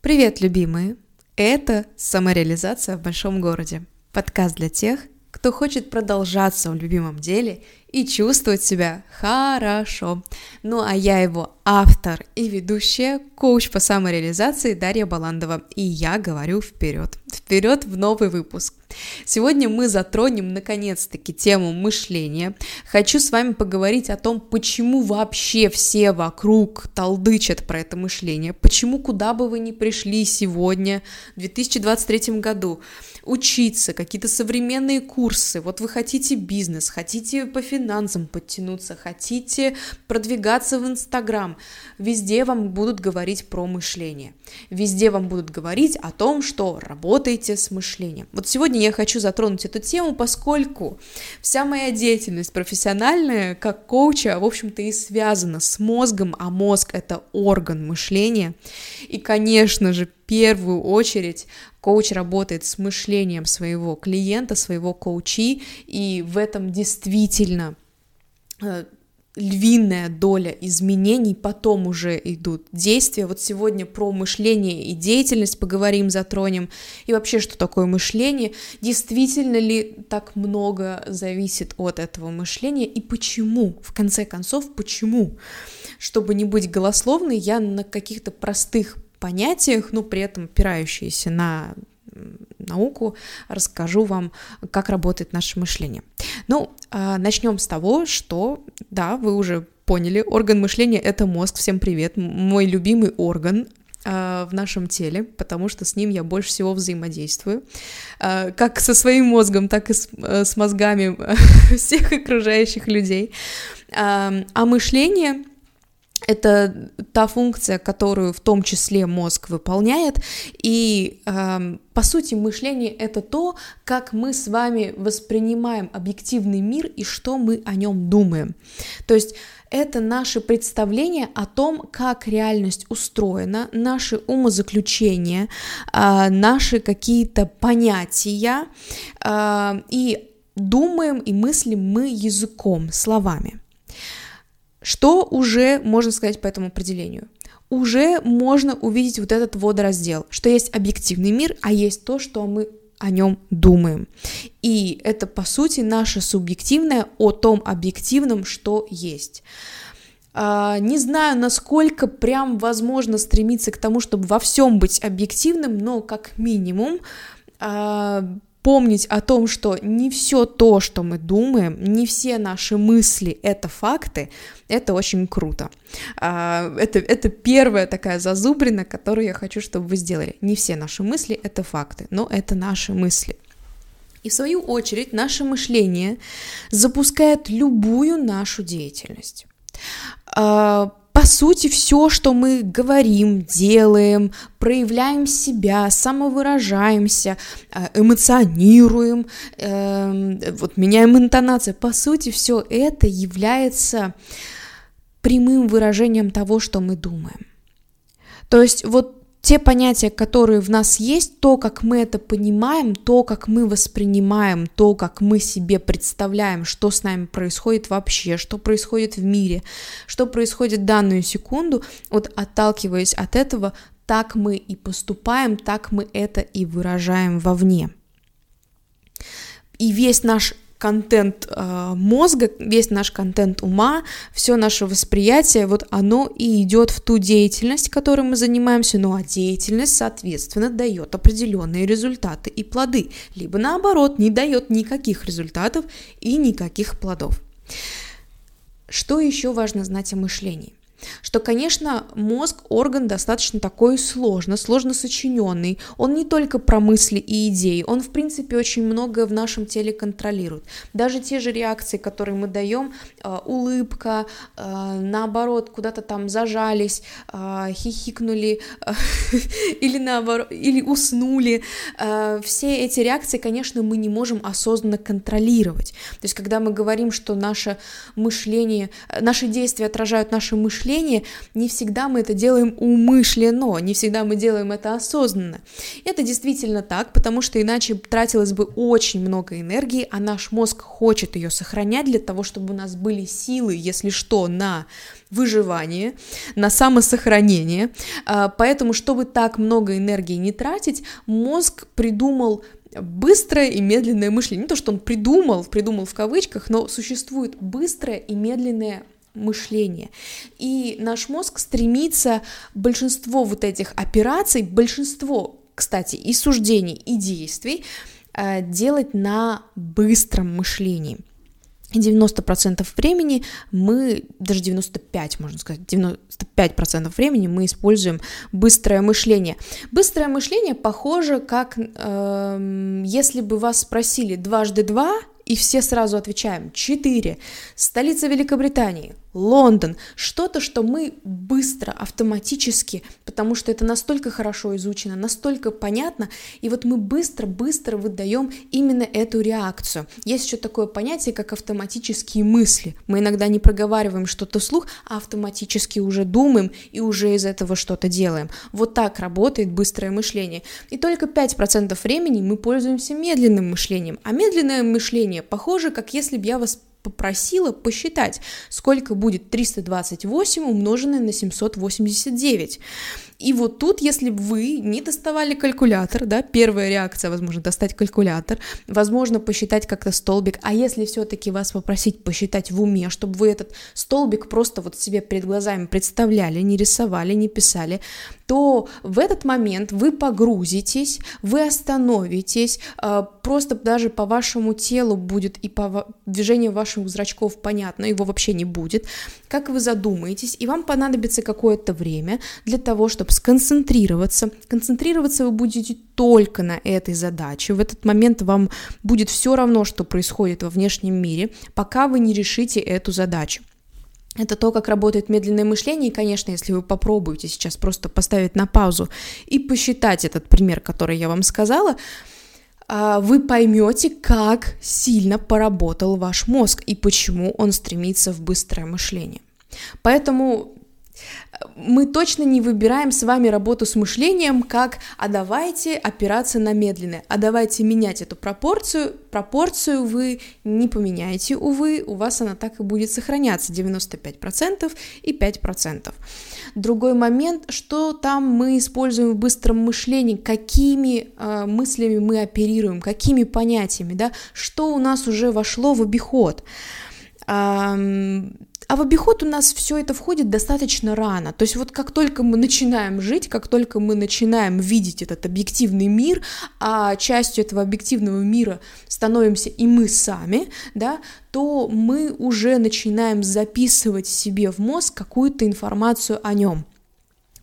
Привет, любимые! Это «Самореализация в большом городе» – подкаст для тех, кто хочет продолжаться в любимом деле и чувствовать себя хорошо. Ну а я его автор и ведущая, коуч по самореализации Дарья Баландова, и я говорю вперед, вперед в новый выпуск. Сегодня мы затронем наконец-таки тему мышления. Хочу с вами поговорить о том, почему вообще все вокруг толдычат про это мышление, почему куда бы вы ни пришли сегодня, в 2023 году, учиться, какие-то современные курсы, вот вы хотите бизнес, хотите по финансам подтянуться, хотите продвигаться в Инстаграм, везде вам будут говорить про мышление, везде вам будут говорить о том, что работаете с мышлением. Вот сегодня я хочу затронуть эту тему, поскольку вся моя деятельность профессиональная, как коуча, в общем-то и связана с мозгом, а мозг — это орган мышления, и, конечно же, в первую очередь коуч работает с мышлением своего клиента, своего коучи, и в этом действительно э, львиная доля изменений, потом уже идут действия. Вот сегодня про мышление и деятельность поговорим, затронем, и вообще, что такое мышление, действительно ли так много зависит от этого мышления, и почему, в конце концов, почему. Чтобы не быть голословной, я на каких-то простых понятиях, но при этом опирающиеся на науку, расскажу вам, как работает наше мышление. Ну, а, начнем с того, что, да, вы уже поняли, орган мышления — это мозг, всем привет, мой любимый орган, а, в нашем теле, потому что с ним я больше всего взаимодействую, а, как со своим мозгом, так и с, э, с мозгами всех окружающих людей. А мышление это та функция, которую в том числе мозг выполняет, и э, по сути мышление это то, как мы с вами воспринимаем объективный мир и что мы о нем думаем. То есть это наше представление о том, как реальность устроена, наши умозаключения, э, наши какие-то понятия, э, и думаем и мыслим мы языком, словами. Что уже можно сказать по этому определению? Уже можно увидеть вот этот водораздел, что есть объективный мир, а есть то, что мы о нем думаем. И это, по сути, наше субъективное о том объективном, что есть. А, не знаю, насколько прям возможно стремиться к тому, чтобы во всем быть объективным, но как минимум а, помнить о том, что не все то, что мы думаем, не все наши мысли — это факты, это очень круто. А, это, это первая такая зазубрина, которую я хочу, чтобы вы сделали. Не все наши мысли — это факты, но это наши мысли. И в свою очередь наше мышление запускает любую нашу деятельность а, по сути, все, что мы говорим, делаем, проявляем себя, самовыражаемся, э, эмоционируем, эм, вот меняем интонацию, по сути, все это является прямым выражением того, что мы думаем. То есть вот те понятия, которые в нас есть, то, как мы это понимаем, то, как мы воспринимаем, то, как мы себе представляем, что с нами происходит вообще, что происходит в мире, что происходит данную секунду, вот отталкиваясь от этого, так мы и поступаем, так мы это и выражаем вовне. И весь наш контент э, мозга, весь наш контент ума, все наше восприятие, вот оно и идет в ту деятельность, которой мы занимаемся, ну а деятельность, соответственно, дает определенные результаты и плоды, либо наоборот, не дает никаких результатов и никаких плодов. Что еще важно знать о мышлении? Что, конечно, мозг орган достаточно такой сложно, сложно сочиненный. Он не только про мысли и идеи, он, в принципе, очень многое в нашем теле контролирует. Даже те же реакции, которые мы даем, э, улыбка, э, наоборот, куда-то там зажались, э, хихикнули, или наоборот, или уснули, все эти реакции, конечно, мы не можем осознанно контролировать. То есть, когда мы говорим, что наше мышление, наши действия отражают наше мышление, мышления, не всегда мы это делаем умышленно, не всегда мы делаем это осознанно. Это действительно так, потому что иначе тратилось бы очень много энергии, а наш мозг хочет ее сохранять для того, чтобы у нас были силы, если что, на выживание, на самосохранение. А, поэтому, чтобы так много энергии не тратить, мозг придумал быстрое и медленное мышление. Не то, что он придумал, придумал в кавычках, но существует быстрое и медленное мышление. И наш мозг стремится большинство вот этих операций, большинство, кстати, и суждений, и действий э, делать на быстром мышлении. 90% времени мы, даже 95, можно сказать, 95% времени мы используем быстрое мышление. Быстрое мышление похоже, как э, если бы вас спросили дважды два, и все сразу отвечаем 4. Столица Великобритании, Лондон, что-то, что мы быстро, автоматически, потому что это настолько хорошо изучено, настолько понятно, и вот мы быстро-быстро выдаем именно эту реакцию. Есть еще такое понятие, как автоматические мысли. Мы иногда не проговариваем что-то вслух, а автоматически уже думаем и уже из этого что-то делаем. Вот так работает быстрое мышление. И только 5% времени мы пользуемся медленным мышлением. А медленное мышление похоже, как если бы я вас попросила посчитать, сколько будет 328 умноженное на 789. И вот тут, если бы вы не доставали калькулятор, да, первая реакция, возможно, достать калькулятор, возможно, посчитать как-то столбик, а если все-таки вас попросить посчитать в уме, чтобы вы этот столбик просто вот себе перед глазами представляли, не рисовали, не писали, то в этот момент вы погрузитесь, вы остановитесь, а, просто даже по вашему телу будет и по движению ваших зрачков понятно, его вообще не будет, как вы задумаетесь, и вам понадобится какое-то время для того, чтобы сконцентрироваться. Концентрироваться вы будете только на этой задаче. В этот момент вам будет все равно, что происходит во внешнем мире, пока вы не решите эту задачу. Это то, как работает медленное мышление. И, конечно, если вы попробуете сейчас просто поставить на паузу и посчитать этот пример, который я вам сказала, а, вы поймете, как сильно поработал ваш мозг и почему он стремится в быстрое мышление. Поэтому мы точно не выбираем с вами работу с мышлением, как «а давайте опираться на медленное», «а давайте менять эту пропорцию». Пропорцию вы не поменяете, увы, у вас она так и будет сохраняться, 95% и 5%. Другой момент, что там мы используем в быстром мышлении, какими э, мыслями мы оперируем, какими понятиями, да, что у нас уже вошло в обиход. А в обиход у нас все это входит достаточно рано. То есть вот как только мы начинаем жить, как только мы начинаем видеть этот объективный мир, а частью этого объективного мира становимся и мы сами, да, то мы уже начинаем записывать себе в мозг какую-то информацию о нем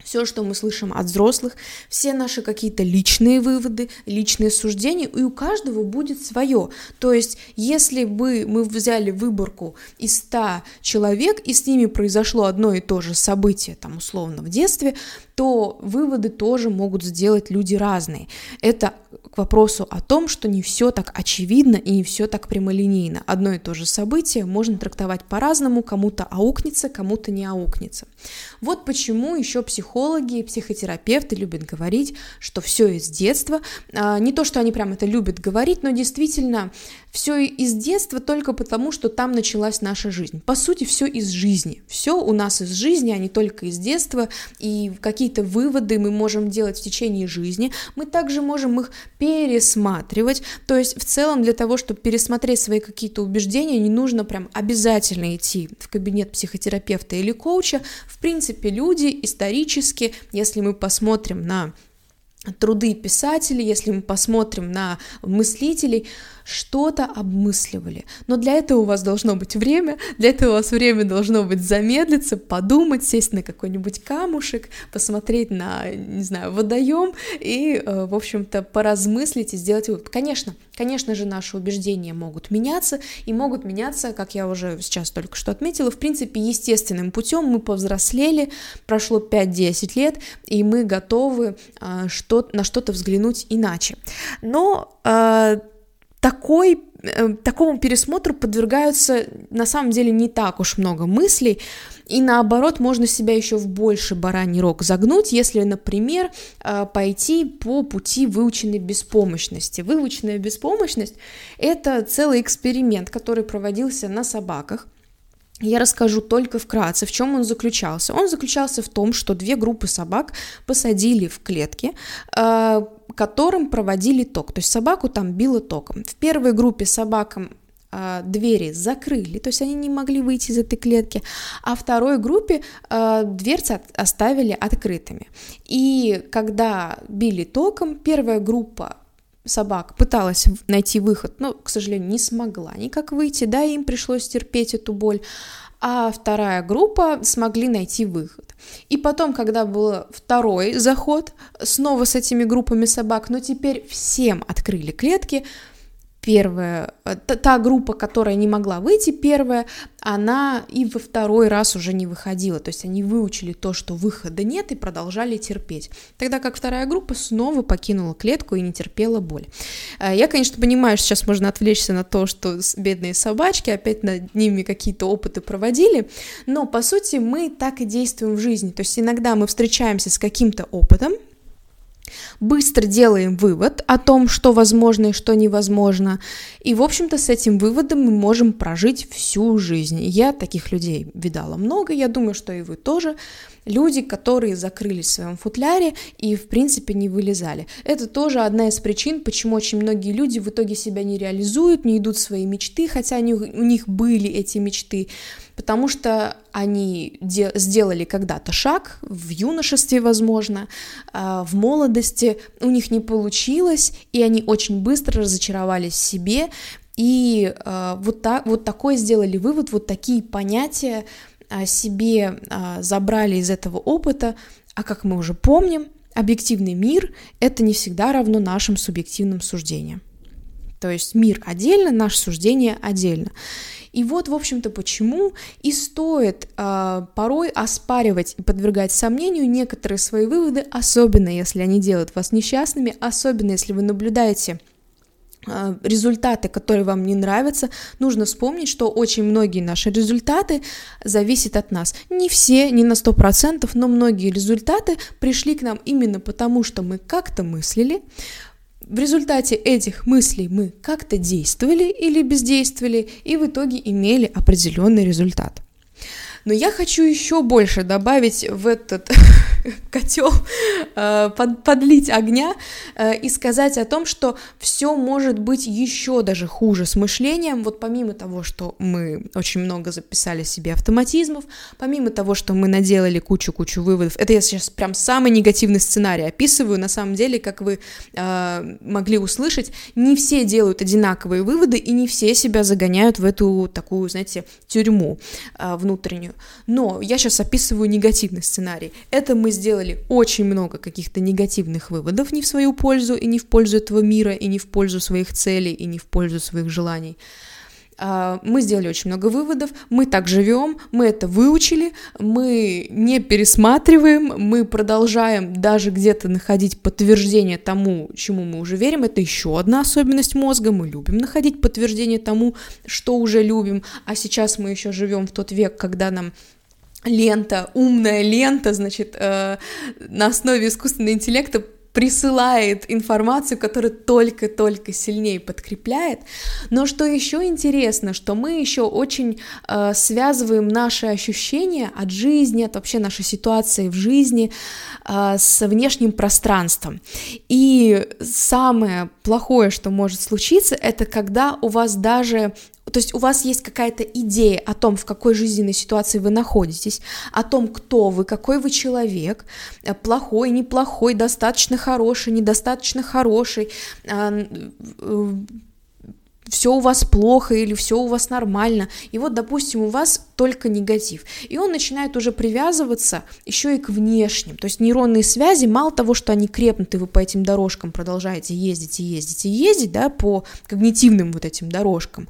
все, что мы слышим от взрослых, все наши какие-то личные выводы, личные суждения, и у каждого будет свое. То есть, если бы мы взяли выборку из 100 человек, и с ними произошло одно и то же событие, там, условно, в детстве, то выводы тоже могут сделать люди разные. Это к вопросу о том, что не все так очевидно и не все так прямолинейно. Одно и то же событие можно трактовать по-разному, кому-то аукнется, кому-то не аукнется. Вот почему еще психологи и психотерапевты любят говорить, что все из детства. А, не то, что они прям это любят говорить, но действительно все из детства только потому, что там началась наша жизнь. По сути, все из жизни. Все у нас из жизни, а не только из детства. И какие-то выводы мы можем делать в течение жизни. Мы также можем их пересматривать. То есть в целом для того, чтобы пересмотреть свои какие-то убеждения, не нужно прям обязательно идти в кабинет психотерапевта или коуча. В принципе, люди исторически, если мы посмотрим на труды писателей, если мы посмотрим на мыслителей, что-то обмысливали. Но для этого у вас должно быть время, для этого у вас время должно быть замедлиться, подумать, сесть на какой-нибудь камушек, посмотреть на, не знаю, водоем и, э, в общем-то, поразмыслить и сделать вывод. Конечно, конечно же, наши убеждения могут меняться и могут меняться, как я уже сейчас только что отметила, в принципе, естественным путем. Мы повзрослели, прошло 5-10 лет, и мы готовы э, что, на что-то взглянуть иначе. Но э, такой э, такому пересмотру подвергаются на самом деле не так уж много мыслей, и наоборот, можно себя еще в больше бараний рог загнуть, если, например, э, пойти по пути выученной беспомощности. Выученная беспомощность – это целый эксперимент, который проводился на собаках. Я расскажу только вкратце, в чем он заключался. Он заключался в том, что две группы собак посадили в клетки, э, которым проводили ток. То есть собаку там било током. В первой группе собакам э, двери закрыли, то есть они не могли выйти из этой клетки, а второй группе э, дверцы оставили открытыми. И когда били током, первая группа собак пыталась найти выход, но, к сожалению, не смогла никак выйти, да, им пришлось терпеть эту боль, а вторая группа смогли найти выход. И потом, когда был второй заход, снова с этими группами собак, но теперь всем открыли клетки, первая, э, та, та группа, которая не могла выйти первая, она и во второй раз уже не выходила, то есть они выучили то, что выхода нет и продолжали терпеть, тогда как вторая группа снова покинула клетку и не терпела боль. Э, я, конечно, понимаю, что сейчас можно отвлечься на то, что бедные собачки, опять над ними какие-то опыты проводили, но по сути мы так и действуем в жизни, то есть иногда мы встречаемся с каким-то опытом, быстро делаем вывод о том, что возможно и что невозможно, и, в общем-то, с этим выводом мы можем прожить всю жизнь. Я таких людей видала много, я думаю, что и вы тоже. Люди, которые закрылись в своем футляре и, в принципе, не вылезали. Это тоже одна из причин, почему очень многие люди в итоге себя не реализуют, не идут в свои мечты, хотя они, у них были эти мечты потому что они де- сделали когда-то шаг, в юношестве, возможно, э, в молодости, у них не получилось, и они очень быстро разочаровались в себе, и э, вот, так, вот такой сделали вывод, вот такие понятия себе э, забрали из этого опыта, а как мы уже помним, объективный мир — это не всегда равно нашим субъективным суждениям. То есть мир отдельно, наше суждение отдельно. И вот, в общем-то, почему и стоит э, порой оспаривать и подвергать сомнению некоторые свои выводы, особенно если они делают вас несчастными, особенно если вы наблюдаете а, результаты, которые вам не нравятся, нужно вспомнить, что очень многие наши результаты зависят от нас. Не все, не на 100%, но многие результаты пришли к нам именно потому, что мы как-то мыслили, в результате этих мыслей мы как-то действовали или бездействовали, и в итоге имели определенный результат. Но я хочу еще больше добавить в этот котел, э, под, подлить огня э, и сказать о том, что все может быть еще даже хуже с мышлением. Вот помимо того, что мы очень много записали себе автоматизмов, помимо того, что мы наделали кучу-кучу выводов, это я сейчас прям самый негативный сценарий описываю. На самом деле, как вы э, могли услышать, не все делают одинаковые выводы и не все себя загоняют в эту такую, знаете, тюрьму внутреннюю. Но я сейчас описываю негативный сценарий. Это мы сделали очень много каких-то негативных выводов не в свою пользу и не в пользу этого мира, и не в пользу своих целей, и не в пользу своих желаний. А, мы сделали очень много выводов, мы так живем, мы это выучили, мы не пересматриваем, мы продолжаем даже где-то находить подтверждение тому, чему мы уже верим. Это еще одна особенность мозга. Мы любим находить подтверждение тому, что уже любим. А сейчас мы еще живем в тот век, когда нам лента, умная лента, значит, э, на основе искусственного интеллекта присылает информацию, которая только-только сильнее подкрепляет. Но что еще интересно, что мы еще очень э, связываем наши ощущения от жизни, от вообще нашей ситуации в жизни э, с внешним пространством. И самое плохое, что может случиться, это когда у вас даже то есть у вас есть какая-то идея о том, в какой жизненной ситуации вы находитесь, о том, кто вы, какой вы человек, э, плохой, неплохой, достаточно хороший, недостаточно хороший, а, э, все у вас плохо или все у вас нормально. И вот, допустим, у вас только негатив. И он начинает уже привязываться еще и к внешним. То есть нейронные связи, мало того, что они крепнут, и вы по этим дорожкам продолжаете ездить и ездить и ездить, да, по когнитивным вот этим дорожкам,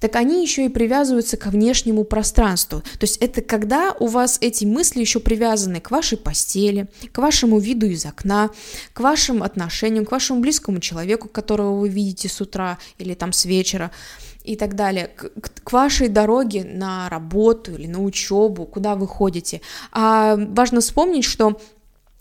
так они еще и привязываются ко внешнему пространству. То есть это когда у вас эти мысли еще привязаны к вашей постели, к вашему виду из окна, к вашим отношениям, к вашему близкому человеку, которого вы видите с утра или там с вечера и так далее, к, к вашей дороге на работу или на учебу, куда вы ходите. А важно вспомнить, что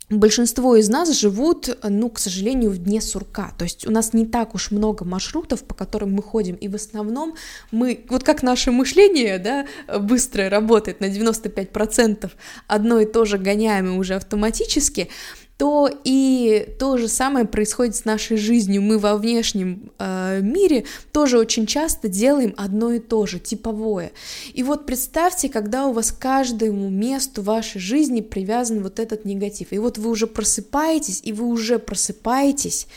Большинство из нас живут, ну, к сожалению, в дне сурка. То есть у нас не так уж много маршрутов, по которым мы ходим, и в основном мы, вот как наше мышление, да, быстрое работает на 95%, одно и то же гоняем и уже автоматически, то и то же самое происходит с нашей жизнью. Мы во внешнем э, мире тоже очень часто делаем одно и то же, типовое. И вот представьте, когда у вас к каждому месту вашей жизни привязан вот этот негатив. И вот вы уже просыпаетесь, и вы уже просыпаетесь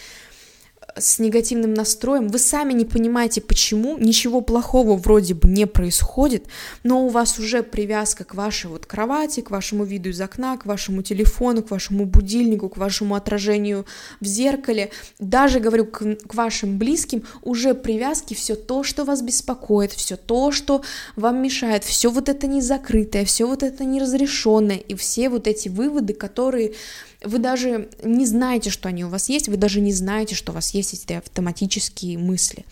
с негативным настроем, вы сами не понимаете почему, ничего плохого вроде бы не происходит, но у вас уже привязка к вашей вот кровати, к вашему виду из окна, к вашему телефону, к вашему будильнику, к вашему отражению в зеркале, даже, говорю, к, к вашим близким, уже привязки все то, что вас беспокоит, все то, что вам мешает, все вот это незакрытое, все вот это неразрешенное, и все вот эти выводы, которые вы даже не знаете, что они у вас есть, вы даже не знаете, что у вас есть эти автоматические мысли.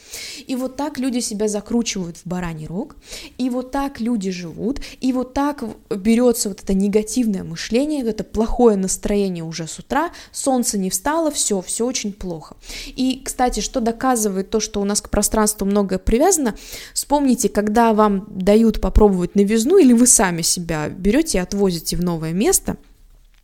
И вот так люди себя закручивают в бараний рог, и вот так люди живут, и вот так берется вот это негативное мышление, это плохое настроение уже с утра, солнце не встало, все, все очень плохо. И, кстати, что доказывает то, что у нас к пространству многое привязано, вспомните, когда вам дают попробовать новизну, или вы сами себя берете и отвозите в новое место –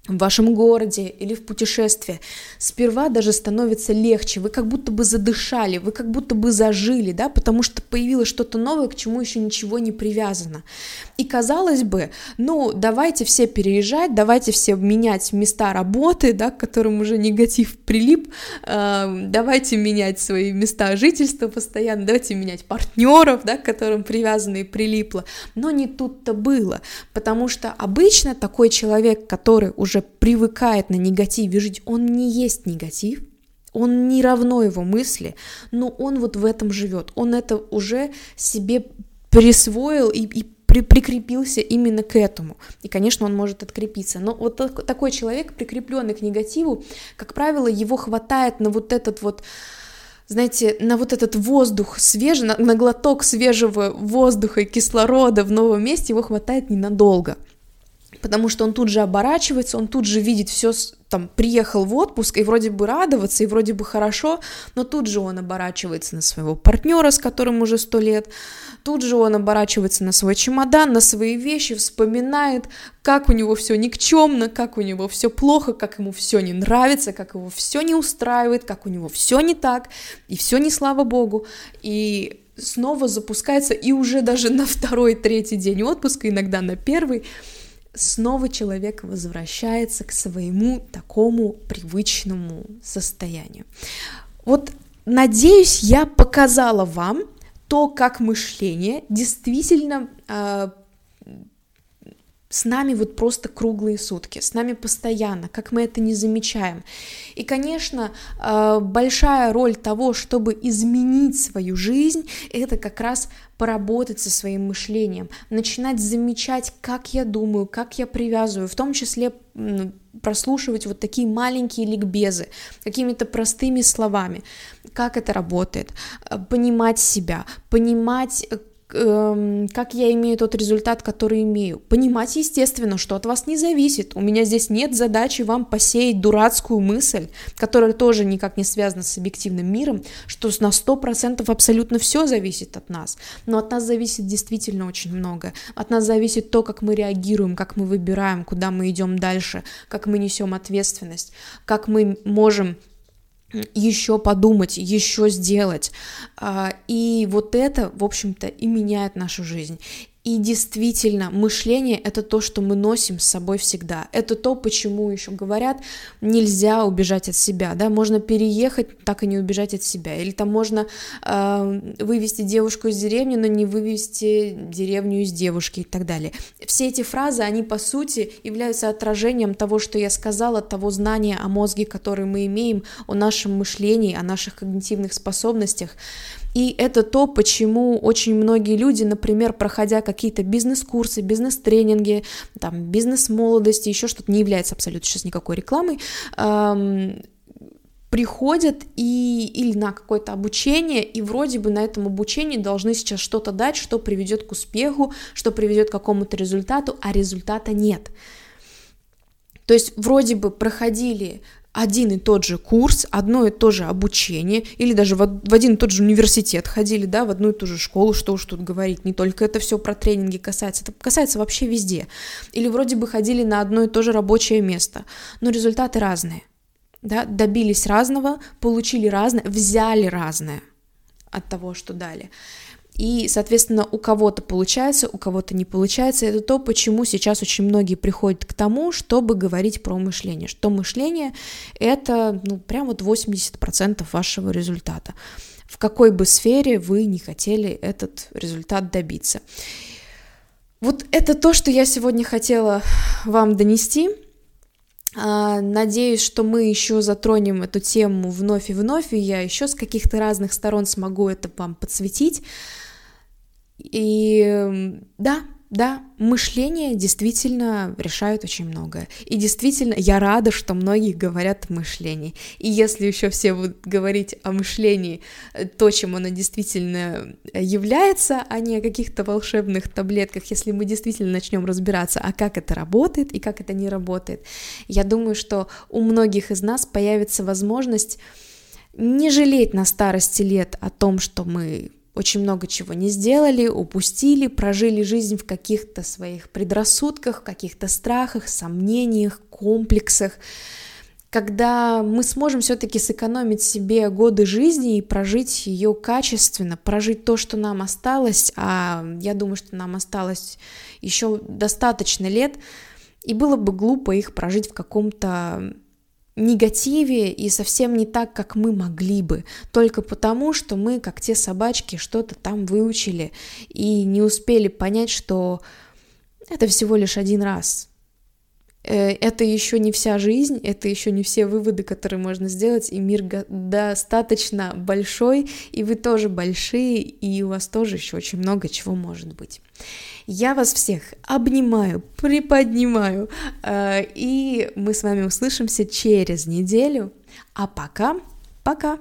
в вашем городе или в путешествии, сперва даже становится легче, вы как будто бы задышали, вы как будто бы зажили, да, потому что появилось что-то новое, к чему еще ничего не привязано. И казалось бы, ну, давайте все переезжать, давайте все менять места работы, да, к которым уже негатив прилип, э, давайте менять свои места жительства постоянно, давайте менять партнеров, да, к которым привязано и прилипло. Но не тут-то было, потому что обычно такой человек, который уже уже привыкает на негативе жить, он не есть негатив, он не равно его мысли, но он вот в этом живет, он это уже себе присвоил и, и при, прикрепился именно к этому. И, конечно, он может открепиться. Но вот так, такой человек, прикрепленный к негативу, как правило, его хватает на вот этот вот знаете, на вот этот воздух свежий, на, на глоток свежего воздуха и кислорода в новом месте его хватает ненадолго потому что он тут же оборачивается, он тут же видит все, там, приехал в отпуск, и вроде бы радоваться, и вроде бы хорошо, но тут же он оборачивается на своего партнера, с которым уже сто лет, тут же он оборачивается на свой чемодан, на свои вещи, вспоминает, как у него все никчемно, как у него все плохо, как ему все не нравится, как его все не устраивает, как у него все не так, и все не слава богу, и снова запускается, и уже даже на второй, третий день отпуска, иногда на первый, снова человек возвращается к своему такому привычному состоянию. Вот, надеюсь, я показала вам то, как мышление действительно э, с нами вот просто круглые сутки, с нами постоянно, как мы это не замечаем. И, конечно, э, большая роль того, чтобы изменить свою жизнь, это как раз поработать со своим мышлением, начинать замечать, как я думаю, как я привязываю, в том числе прослушивать вот такие маленькие ликбезы какими-то простыми словами, как это работает, э, понимать себя, понимать, э, как я имею тот результат, который имею. Понимать, естественно, что от вас не зависит. У меня здесь нет задачи вам посеять дурацкую мысль, которая тоже никак не связана с объективным миром, что на 100% абсолютно все зависит от нас. Но от нас зависит действительно очень много. От нас зависит то, как мы реагируем, как мы выбираем, куда мы идем дальше, как мы несем ответственность, как мы можем еще подумать, еще сделать. А, и вот это, в общем-то, и меняет нашу жизнь. И действительно, мышление — это то, что мы носим с собой всегда. Это то, почему еще говорят, нельзя убежать от себя, да, можно переехать, так и не убежать от себя. Или там можно э, вывести девушку из деревни, но не вывести деревню из девушки и так далее. Все эти фразы, они по сути являются отражением того, что я сказала, того знания о мозге, который мы имеем, о нашем мышлении, о наших когнитивных способностях. И это то, почему очень многие люди, например, проходя какие-то бизнес-курсы, бизнес-тренинги, там, бизнес-молодости, еще что-то не является абсолютно сейчас никакой рекламой, эм, приходят и или на какое-то обучение, и вроде бы на этом обучении должны сейчас что-то дать, что приведет к успеху, что приведет к какому-то результату, а результата нет. То есть вроде бы проходили один и тот же курс, одно и то же обучение, или даже в, один и тот же университет ходили, да, в одну и ту же школу, что уж тут говорить, не только это все про тренинги касается, это касается вообще везде. Или вроде бы ходили на одно и то же рабочее место, но результаты разные, да, добились разного, получили разное, взяли разное от того, что дали. И, соответственно, у кого-то получается, у кого-то не получается. Это то, почему сейчас очень многие приходят к тому, чтобы говорить про мышление. Что мышление — это, ну, прям вот 80% вашего результата. В какой бы сфере вы не хотели этот результат добиться. Вот это то, что я сегодня хотела вам донести. А, надеюсь, что мы еще затронем эту тему вновь и вновь, и я еще с каких-то разных сторон смогу это вам подсветить. И да, да, мышление действительно решает очень многое. И действительно, я рада, что многие говорят о мышлении. И если еще все будут говорить о мышлении, э, то, чем оно действительно является, а не о каких-то волшебных таблетках, если мы действительно начнем разбираться, а как это работает и как это не работает, я думаю, что у многих из нас появится возможность не жалеть на старости лет о том, что мы очень много чего не сделали, упустили, прожили жизнь в каких-то своих предрассудках, каких-то страхах, сомнениях, комплексах, когда мы сможем все-таки сэкономить себе годы жизни и прожить ее качественно, прожить то, что нам осталось, а я думаю, что нам осталось еще достаточно лет, и было бы глупо их прожить в каком-то негативе и совсем не так, как мы могли бы, только потому, что мы, как те собачки, что-то там выучили и не успели понять, что это всего лишь один раз. Э, это еще не вся жизнь, это еще не все выводы, которые можно сделать, и мир достаточно большой, и вы тоже большие, и у вас тоже еще очень много чего может быть. Я вас всех обнимаю, приподнимаю, э, и мы с вами услышимся через неделю. А пока, пока.